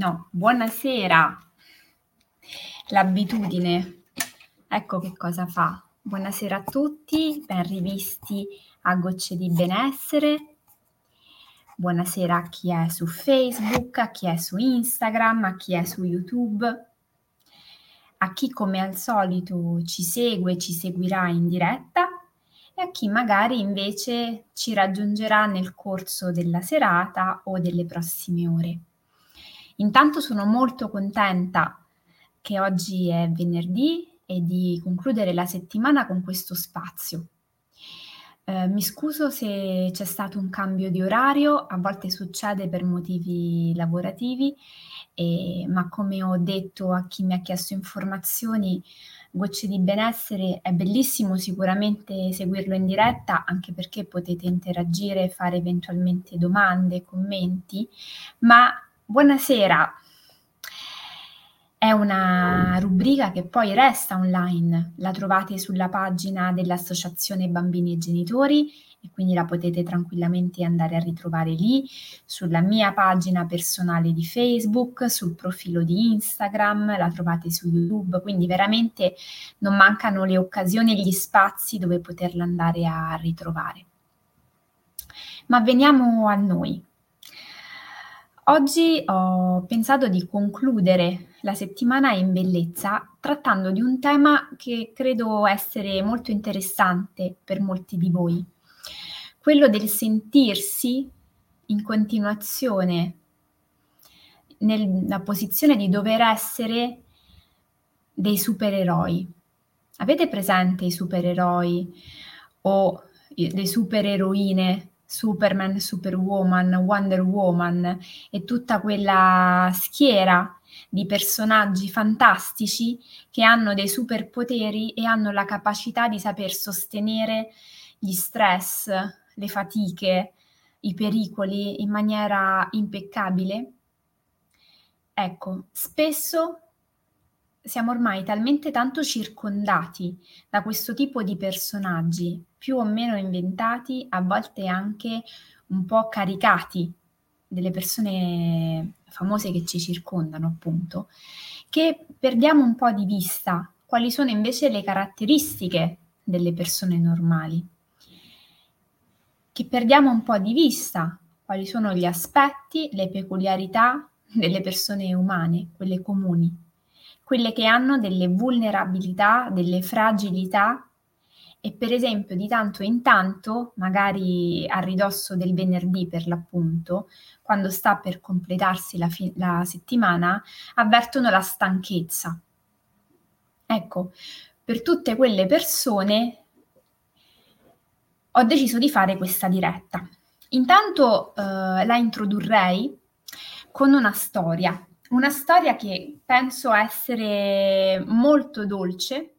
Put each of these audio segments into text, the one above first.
No, buonasera. L'abitudine, ecco che cosa fa. Buonasera a tutti, ben rivisti a Gocce di Benessere. Buonasera a chi è su Facebook, a chi è su Instagram, a chi è su YouTube, a chi come al solito ci segue, ci seguirà in diretta e a chi magari invece ci raggiungerà nel corso della serata o delle prossime ore. Intanto sono molto contenta che oggi è venerdì e di concludere la settimana con questo spazio. Eh, mi scuso se c'è stato un cambio di orario, a volte succede per motivi lavorativi, eh, ma come ho detto a chi mi ha chiesto informazioni, Gocce di benessere è bellissimo sicuramente seguirlo in diretta, anche perché potete interagire, fare eventualmente domande, commenti, ma Buonasera. È una rubrica che poi resta online, la trovate sulla pagina dell'Associazione Bambini e Genitori e quindi la potete tranquillamente andare a ritrovare lì, sulla mia pagina personale di Facebook, sul profilo di Instagram, la trovate su YouTube, quindi veramente non mancano le occasioni e gli spazi dove poterla andare a ritrovare. Ma veniamo a noi. Oggi ho pensato di concludere la settimana in bellezza trattando di un tema che credo essere molto interessante per molti di voi, quello del sentirsi in continuazione nella posizione di dover essere dei supereroi. Avete presente i supereroi o le supereroine Superman, Superwoman, Wonder Woman e tutta quella schiera di personaggi fantastici che hanno dei superpoteri e hanno la capacità di saper sostenere gli stress, le fatiche, i pericoli in maniera impeccabile. Ecco, spesso siamo ormai talmente tanto circondati da questo tipo di personaggi, più o meno inventati, a volte anche un po' caricati delle persone famose che ci circondano, appunto, che perdiamo un po' di vista quali sono invece le caratteristiche delle persone normali, che perdiamo un po' di vista quali sono gli aspetti, le peculiarità delle persone umane, quelle comuni quelle che hanno delle vulnerabilità, delle fragilità e per esempio di tanto in tanto, magari a ridosso del venerdì per l'appunto, quando sta per completarsi la, fi- la settimana, avvertono la stanchezza. Ecco, per tutte quelle persone ho deciso di fare questa diretta. Intanto eh, la introdurrei con una storia una storia che penso essere molto dolce,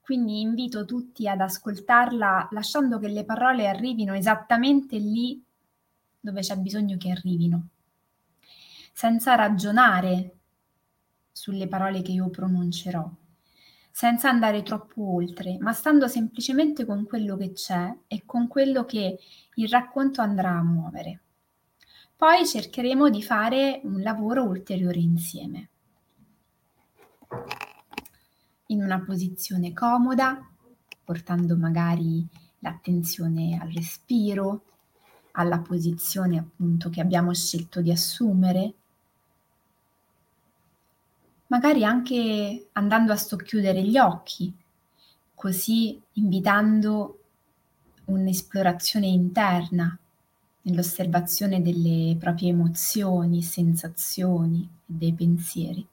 quindi invito tutti ad ascoltarla lasciando che le parole arrivino esattamente lì dove c'è bisogno che arrivino, senza ragionare sulle parole che io pronuncerò, senza andare troppo oltre, ma stando semplicemente con quello che c'è e con quello che il racconto andrà a muovere. Poi cercheremo di fare un lavoro ulteriore insieme. In una posizione comoda, portando magari l'attenzione al respiro, alla posizione appunto che abbiamo scelto di assumere, magari anche andando a socchiudere gli occhi, così invitando un'esplorazione interna nell'osservazione delle proprie emozioni, sensazioni e dei pensieri.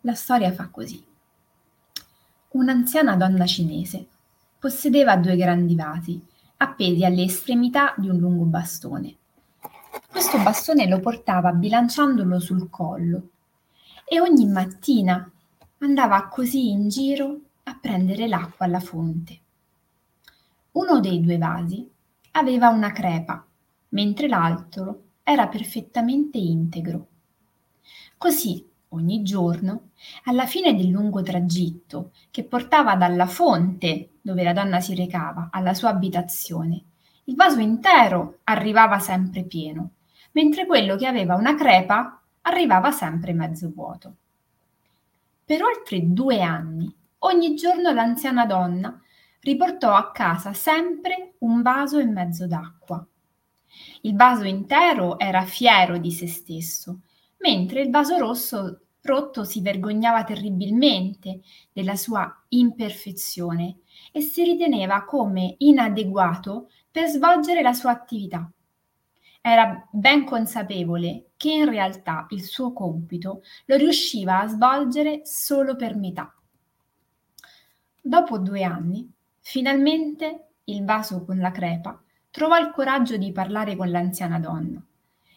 La storia fa così. Un'anziana donna cinese possedeva due grandi vasi appesi alle estremità di un lungo bastone. Questo bastone lo portava bilanciandolo sul collo e ogni mattina andava così in giro a prendere l'acqua alla fonte. Uno dei due vasi aveva una crepa, mentre l'altro era perfettamente integro. Così, ogni giorno, alla fine del lungo tragitto che portava dalla fonte dove la donna si recava alla sua abitazione, il vaso intero arrivava sempre pieno, mentre quello che aveva una crepa arrivava sempre mezzo vuoto. Per oltre due anni, ogni giorno l'anziana donna riportò a casa sempre un vaso e mezzo d'acqua. Il vaso intero era fiero di se stesso, mentre il vaso rosso rotto si vergognava terribilmente della sua imperfezione e si riteneva come inadeguato per svolgere la sua attività. Era ben consapevole che in realtà il suo compito lo riusciva a svolgere solo per metà. Dopo due anni, finalmente il vaso con la crepa trovò il coraggio di parlare con l'anziana donna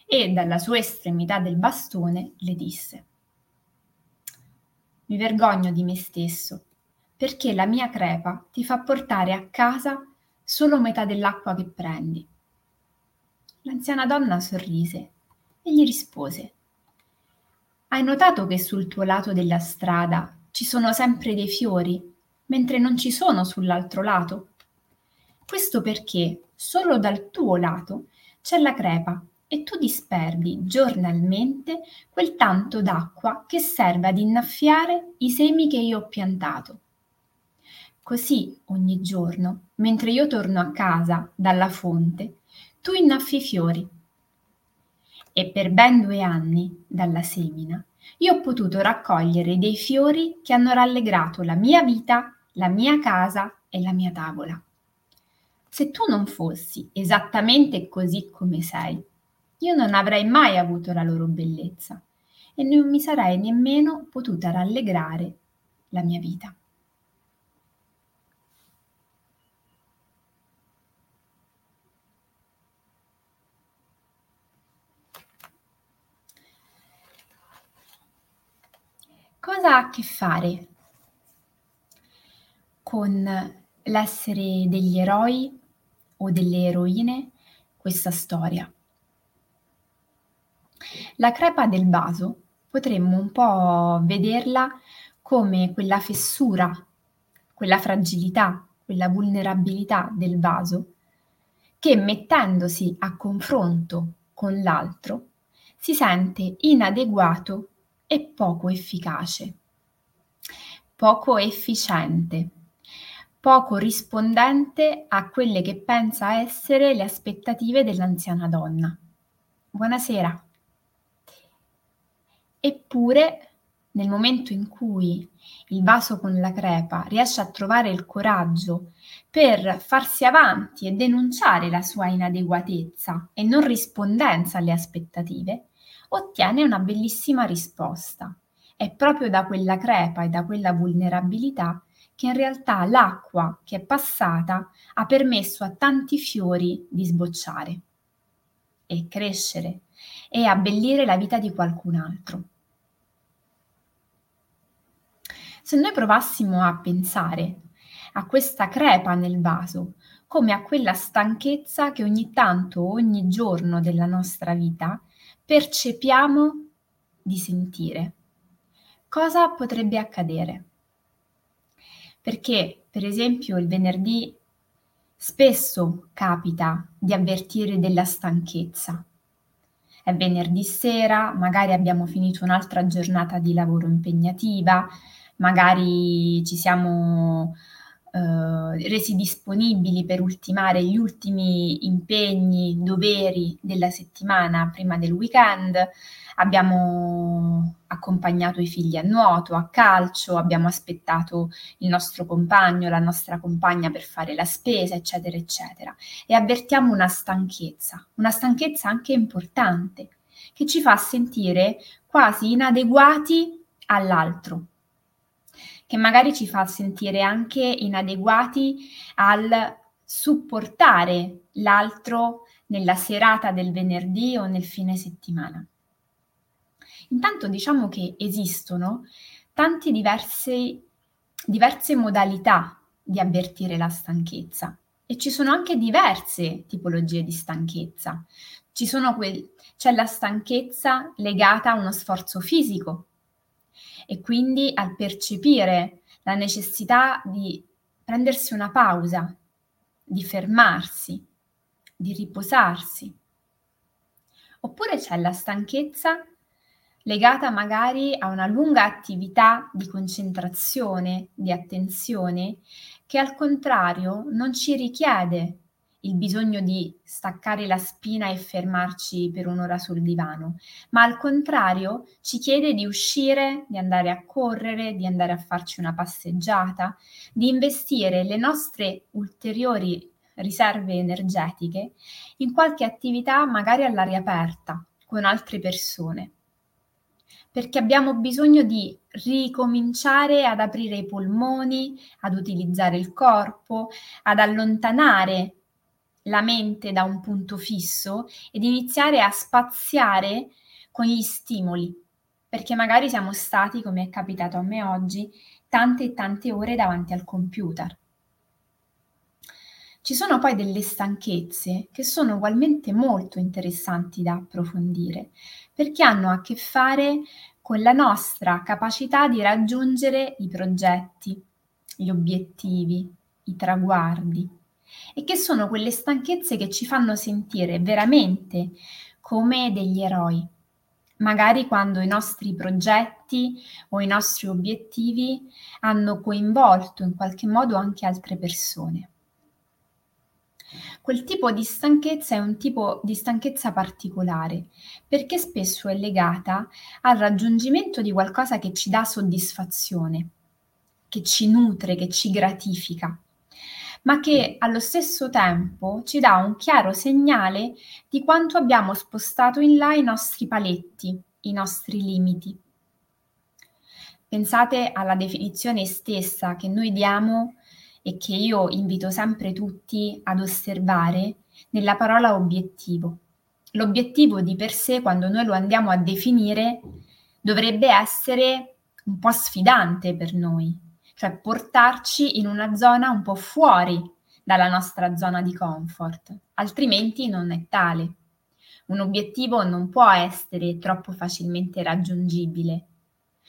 e dalla sua estremità del bastone le disse Mi vergogno di me stesso, perché la mia crepa ti fa portare a casa solo metà dell'acqua che prendi. L'anziana donna sorrise e gli rispose Hai notato che sul tuo lato della strada ci sono sempre dei fiori, mentre non ci sono sull'altro lato? Questo perché solo dal tuo lato c'è la crepa e tu disperdi giornalmente quel tanto d'acqua che serve ad innaffiare i semi che io ho piantato. Così ogni giorno, mentre io torno a casa dalla fonte, tu innaffi i fiori. E per ben due anni, dalla semina, io ho potuto raccogliere dei fiori che hanno rallegrato la mia vita, la mia casa e la mia tavola. Se tu non fossi esattamente così come sei, io non avrei mai avuto la loro bellezza e non mi sarei nemmeno potuta rallegrare la mia vita. Cosa ha a che fare con l'essere degli eroi o delle eroine questa storia? La crepa del vaso potremmo un po' vederla come quella fessura, quella fragilità, quella vulnerabilità del vaso che mettendosi a confronto con l'altro si sente inadeguato e poco efficace, poco efficiente, poco rispondente a quelle che pensa essere le aspettative dell'anziana donna. Buonasera. Eppure, nel momento in cui il vaso con la crepa riesce a trovare il coraggio per farsi avanti e denunciare la sua inadeguatezza e non rispondenza alle aspettative, ottiene una bellissima risposta. È proprio da quella crepa e da quella vulnerabilità che in realtà l'acqua che è passata ha permesso a tanti fiori di sbocciare e crescere e abbellire la vita di qualcun altro. Se noi provassimo a pensare a questa crepa nel vaso come a quella stanchezza che ogni tanto, ogni giorno della nostra vita percepiamo di sentire. Cosa potrebbe accadere? Perché, per esempio, il venerdì spesso capita di avvertire della stanchezza. È venerdì sera, magari abbiamo finito un'altra giornata di lavoro impegnativa, magari ci siamo eh, resi disponibili per ultimare gli ultimi impegni, doveri della settimana prima del weekend, abbiamo accompagnato i figli a nuoto, a calcio, abbiamo aspettato il nostro compagno, la nostra compagna per fare la spesa, eccetera, eccetera. E avvertiamo una stanchezza, una stanchezza anche importante, che ci fa sentire quasi inadeguati all'altro, che magari ci fa sentire anche inadeguati al supportare l'altro nella serata del venerdì o nel fine settimana. Intanto diciamo che esistono tante diverse, diverse modalità di avvertire la stanchezza e ci sono anche diverse tipologie di stanchezza. Que- c'è la stanchezza legata a uno sforzo fisico, e quindi al percepire la necessità di prendersi una pausa, di fermarsi, di riposarsi. Oppure c'è la stanchezza legata magari a una lunga attività di concentrazione, di attenzione, che al contrario non ci richiede il bisogno di staccare la spina e fermarci per un'ora sul divano, ma al contrario ci chiede di uscire, di andare a correre, di andare a farci una passeggiata, di investire le nostre ulteriori riserve energetiche in qualche attività magari all'aria aperta con altre persone. Perché abbiamo bisogno di ricominciare ad aprire i polmoni, ad utilizzare il corpo, ad allontanare la mente da un punto fisso ed iniziare a spaziare con gli stimoli, perché magari siamo stati, come è capitato a me oggi, tante e tante ore davanti al computer. Ci sono poi delle stanchezze che sono ugualmente molto interessanti da approfondire, perché hanno a che fare con la nostra capacità di raggiungere i progetti, gli obiettivi, i traguardi e che sono quelle stanchezze che ci fanno sentire veramente come degli eroi. Magari quando i nostri progetti o i nostri obiettivi hanno coinvolto in qualche modo anche altre persone. Quel tipo di stanchezza è un tipo di stanchezza particolare, perché spesso è legata al raggiungimento di qualcosa che ci dà soddisfazione, che ci nutre, che ci gratifica, ma che allo stesso tempo ci dà un chiaro segnale di quanto abbiamo spostato in là i nostri paletti, i nostri limiti. Pensate alla definizione stessa che noi diamo e che io invito sempre tutti ad osservare nella parola obiettivo. L'obiettivo di per sé, quando noi lo andiamo a definire, dovrebbe essere un po' sfidante per noi, cioè portarci in una zona un po' fuori dalla nostra zona di comfort, altrimenti non è tale. Un obiettivo non può essere troppo facilmente raggiungibile,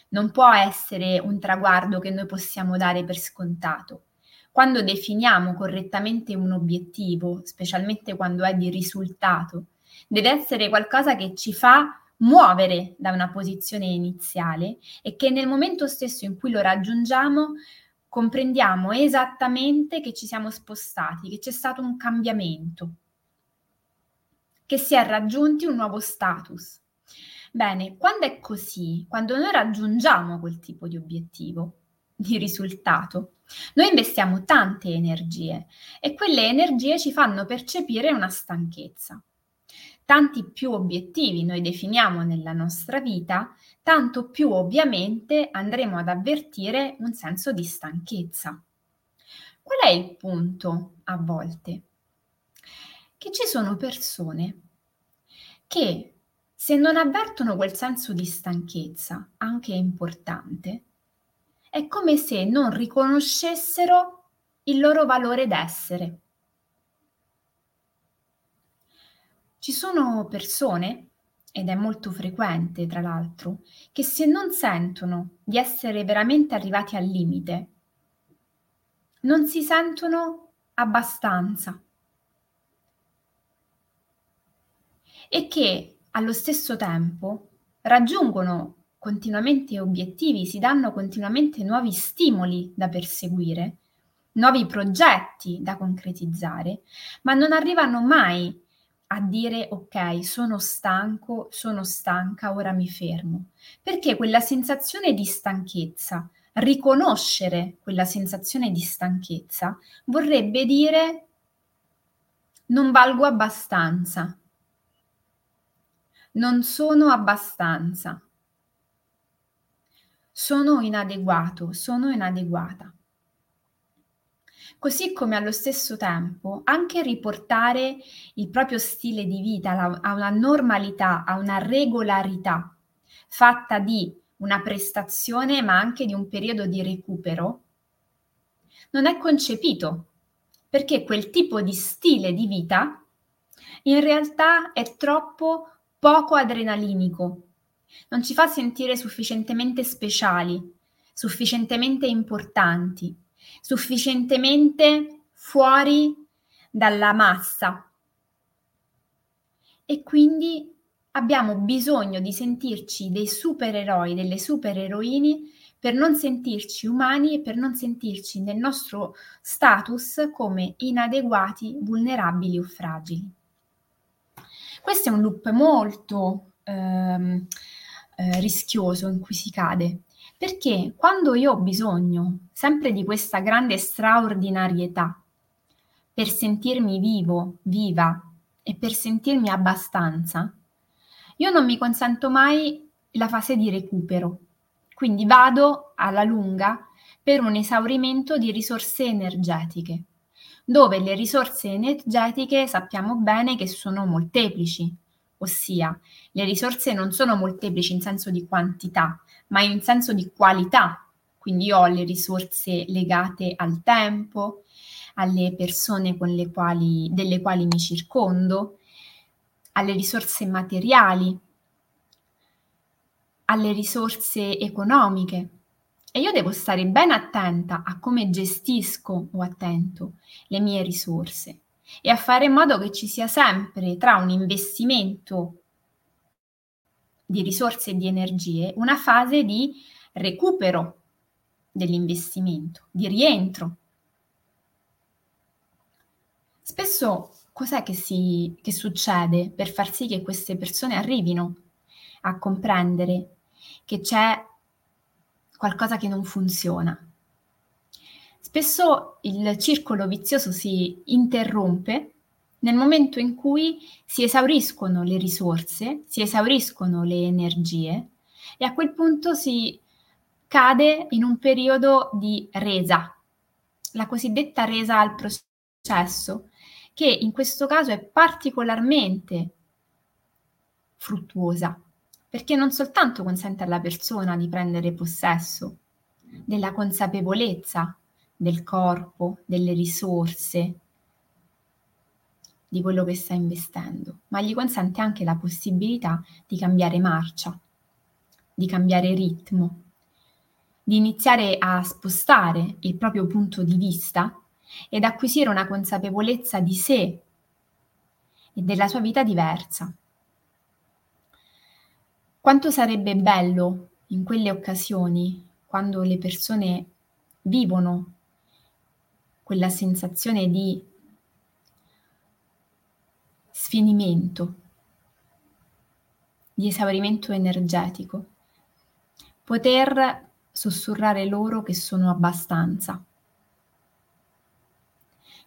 non può essere un traguardo che noi possiamo dare per scontato quando definiamo correttamente un obiettivo, specialmente quando è di risultato, deve essere qualcosa che ci fa muovere da una posizione iniziale e che nel momento stesso in cui lo raggiungiamo comprendiamo esattamente che ci siamo spostati, che c'è stato un cambiamento, che si è raggiunti un nuovo status. Bene, quando è così, quando noi raggiungiamo quel tipo di obiettivo, di risultato, noi investiamo tante energie e quelle energie ci fanno percepire una stanchezza. Tanti più obiettivi noi definiamo nella nostra vita, tanto più ovviamente andremo ad avvertire un senso di stanchezza. Qual è il punto a volte? Che ci sono persone che se non avvertono quel senso di stanchezza, anche importante, è come se non riconoscessero il loro valore d'essere. Ci sono persone, ed è molto frequente tra l'altro, che se non sentono di essere veramente arrivati al limite, non si sentono abbastanza. E che allo stesso tempo raggiungono continuamente obiettivi, si danno continuamente nuovi stimoli da perseguire, nuovi progetti da concretizzare, ma non arrivano mai a dire ok, sono stanco, sono stanca, ora mi fermo. Perché quella sensazione di stanchezza, riconoscere quella sensazione di stanchezza, vorrebbe dire non valgo abbastanza, non sono abbastanza sono inadeguato, sono inadeguata. Così come allo stesso tempo anche riportare il proprio stile di vita a una normalità, a una regolarità fatta di una prestazione ma anche di un periodo di recupero, non è concepito. Perché quel tipo di stile di vita in realtà è troppo poco adrenalinico, non ci fa sentire sufficientemente speciali, sufficientemente importanti, sufficientemente fuori dalla massa. E quindi abbiamo bisogno di sentirci dei supereroi, delle supereroini per non sentirci umani e per non sentirci nel nostro status come inadeguati, vulnerabili o fragili. Questo è un loop molto ehm, eh, rischioso in cui si cade, perché quando io ho bisogno sempre di questa grande straordinarietà per sentirmi vivo, viva e per sentirmi abbastanza, io non mi consento mai la fase di recupero. Quindi vado alla lunga per un esaurimento di risorse energetiche, dove le risorse energetiche sappiamo bene che sono molteplici, ossia le risorse non sono molteplici in senso di quantità, ma in senso di qualità. Quindi ho le risorse legate al tempo, alle persone quali, delle quali mi circondo, alle risorse materiali, alle risorse economiche. E io devo stare ben attenta a come gestisco o attento le mie risorse e a fare in modo che ci sia sempre tra un investimento di risorse e di energie una fase di recupero dell'investimento, di rientro. Spesso cos'è che, si, che succede per far sì che queste persone arrivino a comprendere che c'è qualcosa che non funziona? Spesso il circolo vizioso si interrompe nel momento in cui si esauriscono le risorse, si esauriscono le energie e a quel punto si cade in un periodo di resa, la cosiddetta resa al processo, che in questo caso è particolarmente fruttuosa, perché non soltanto consente alla persona di prendere possesso della consapevolezza del corpo, delle risorse, di quello che sta investendo, ma gli consente anche la possibilità di cambiare marcia, di cambiare ritmo, di iniziare a spostare il proprio punto di vista ed acquisire una consapevolezza di sé e della sua vita diversa. Quanto sarebbe bello in quelle occasioni, quando le persone vivono quella sensazione di sfinimento, di esaurimento energetico, poter sussurrare loro che sono abbastanza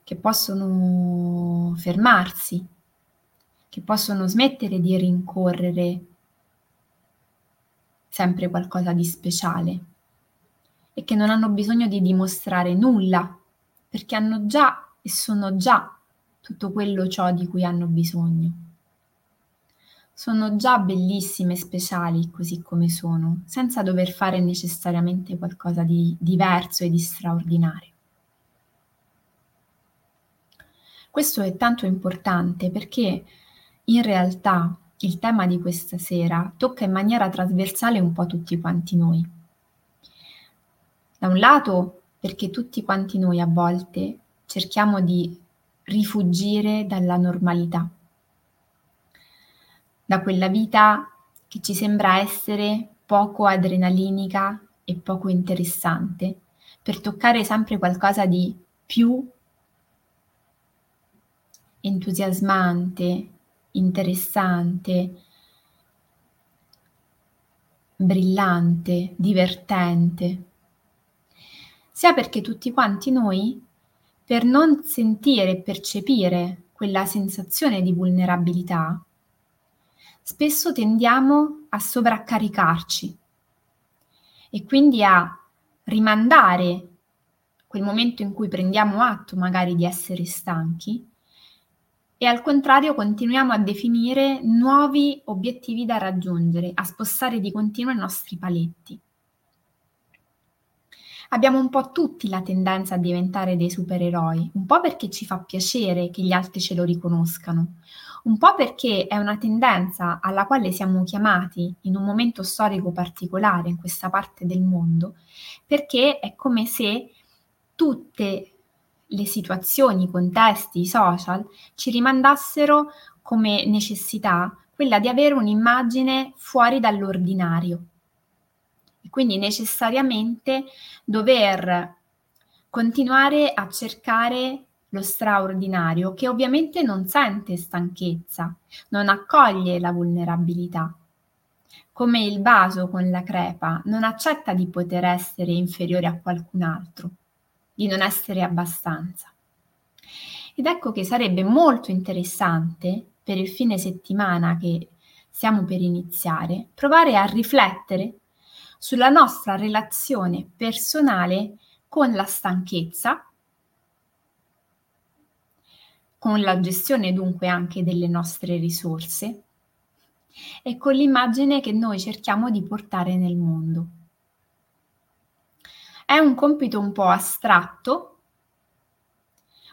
che possono fermarsi, che possono smettere di rincorrere sempre qualcosa di speciale e che non hanno bisogno di dimostrare nulla perché hanno già e sono già tutto quello ciò di cui hanno bisogno. Sono già bellissime e speciali così come sono, senza dover fare necessariamente qualcosa di diverso e di straordinario. Questo è tanto importante perché in realtà il tema di questa sera tocca in maniera trasversale un po' tutti quanti noi. Da un lato perché tutti quanti noi a volte cerchiamo di rifugire dalla normalità, da quella vita che ci sembra essere poco adrenalinica e poco interessante, per toccare sempre qualcosa di più entusiasmante, interessante, brillante, divertente, sia perché tutti quanti noi, per non sentire e percepire quella sensazione di vulnerabilità, spesso tendiamo a sovraccaricarci e quindi a rimandare quel momento in cui prendiamo atto magari di essere stanchi e al contrario continuiamo a definire nuovi obiettivi da raggiungere, a spostare di continuo i nostri paletti. Abbiamo un po' tutti la tendenza a diventare dei supereroi, un po' perché ci fa piacere che gli altri ce lo riconoscano, un po' perché è una tendenza alla quale siamo chiamati in un momento storico particolare in questa parte del mondo, perché è come se tutte le situazioni, i contesti, i social ci rimandassero come necessità quella di avere un'immagine fuori dall'ordinario quindi necessariamente dover continuare a cercare lo straordinario che ovviamente non sente stanchezza, non accoglie la vulnerabilità. Come il vaso con la crepa non accetta di poter essere inferiore a qualcun altro, di non essere abbastanza. Ed ecco che sarebbe molto interessante per il fine settimana che stiamo per iniziare, provare a riflettere sulla nostra relazione personale con la stanchezza, con la gestione dunque anche delle nostre risorse e con l'immagine che noi cerchiamo di portare nel mondo. È un compito un po' astratto,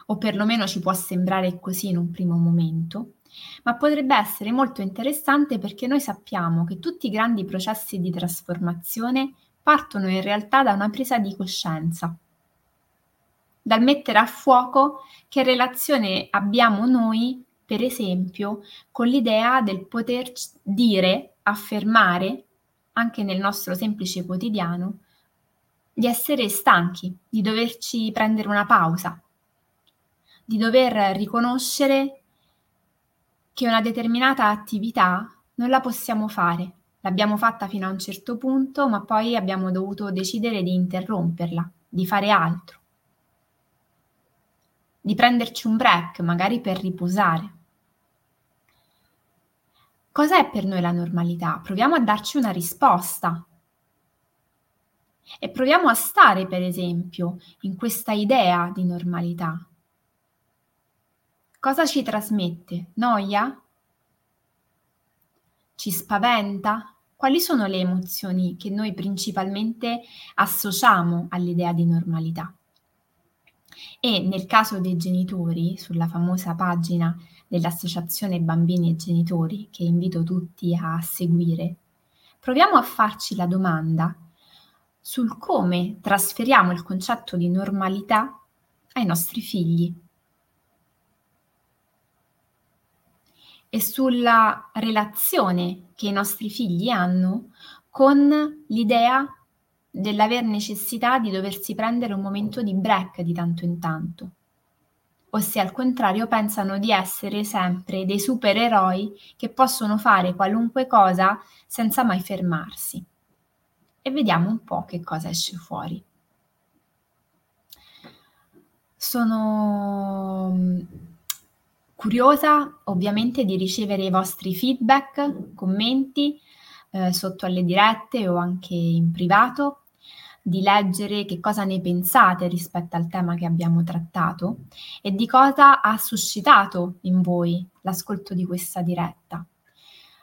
o perlomeno ci può sembrare così in un primo momento, ma potrebbe essere molto interessante perché noi sappiamo che tutti i grandi processi di trasformazione partono in realtà da una presa di coscienza, dal mettere a fuoco che relazione abbiamo noi, per esempio, con l'idea del poter dire, affermare, anche nel nostro semplice quotidiano, di essere stanchi, di doverci prendere una pausa, di dover riconoscere che una determinata attività non la possiamo fare. L'abbiamo fatta fino a un certo punto, ma poi abbiamo dovuto decidere di interromperla, di fare altro, di prenderci un break, magari per riposare. Cos'è per noi la normalità? Proviamo a darci una risposta. E proviamo a stare, per esempio, in questa idea di normalità. Cosa ci trasmette? Noia? Ci spaventa? Quali sono le emozioni che noi principalmente associamo all'idea di normalità? E nel caso dei genitori, sulla famosa pagina dell'Associazione Bambini e Genitori, che invito tutti a seguire, proviamo a farci la domanda sul come trasferiamo il concetto di normalità ai nostri figli. E sulla relazione che i nostri figli hanno con l'idea dell'aver necessità di doversi prendere un momento di break di tanto in tanto. O se al contrario pensano di essere sempre dei supereroi che possono fare qualunque cosa senza mai fermarsi. E vediamo un po' che cosa esce fuori. Sono Curiosa ovviamente di ricevere i vostri feedback, commenti eh, sotto alle dirette o anche in privato, di leggere che cosa ne pensate rispetto al tema che abbiamo trattato e di cosa ha suscitato in voi l'ascolto di questa diretta.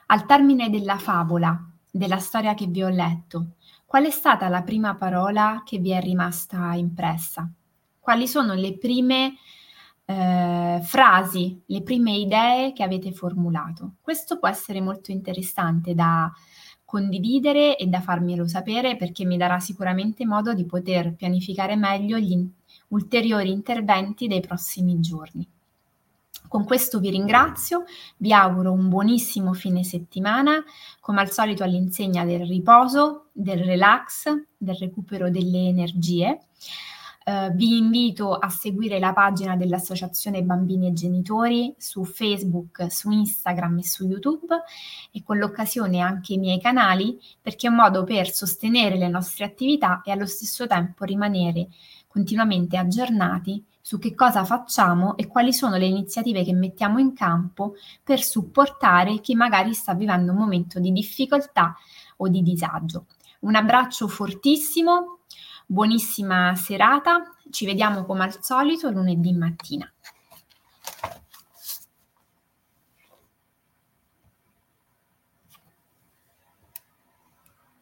Al termine della favola, della storia che vi ho letto, qual è stata la prima parola che vi è rimasta impressa? Quali sono le prime eh, frasi, le prime idee che avete formulato. Questo può essere molto interessante da condividere e da farmelo sapere perché mi darà sicuramente modo di poter pianificare meglio gli in- ulteriori interventi dei prossimi giorni. Con questo vi ringrazio, vi auguro un buonissimo fine settimana, come al solito all'insegna del riposo, del relax, del recupero delle energie. Uh, vi invito a seguire la pagina dell'Associazione Bambini e Genitori su Facebook, su Instagram e su YouTube e con l'occasione anche i miei canali perché è un modo per sostenere le nostre attività e allo stesso tempo rimanere continuamente aggiornati su che cosa facciamo e quali sono le iniziative che mettiamo in campo per supportare chi magari sta vivendo un momento di difficoltà o di disagio. Un abbraccio fortissimo Buonissima serata, ci vediamo come al solito lunedì mattina.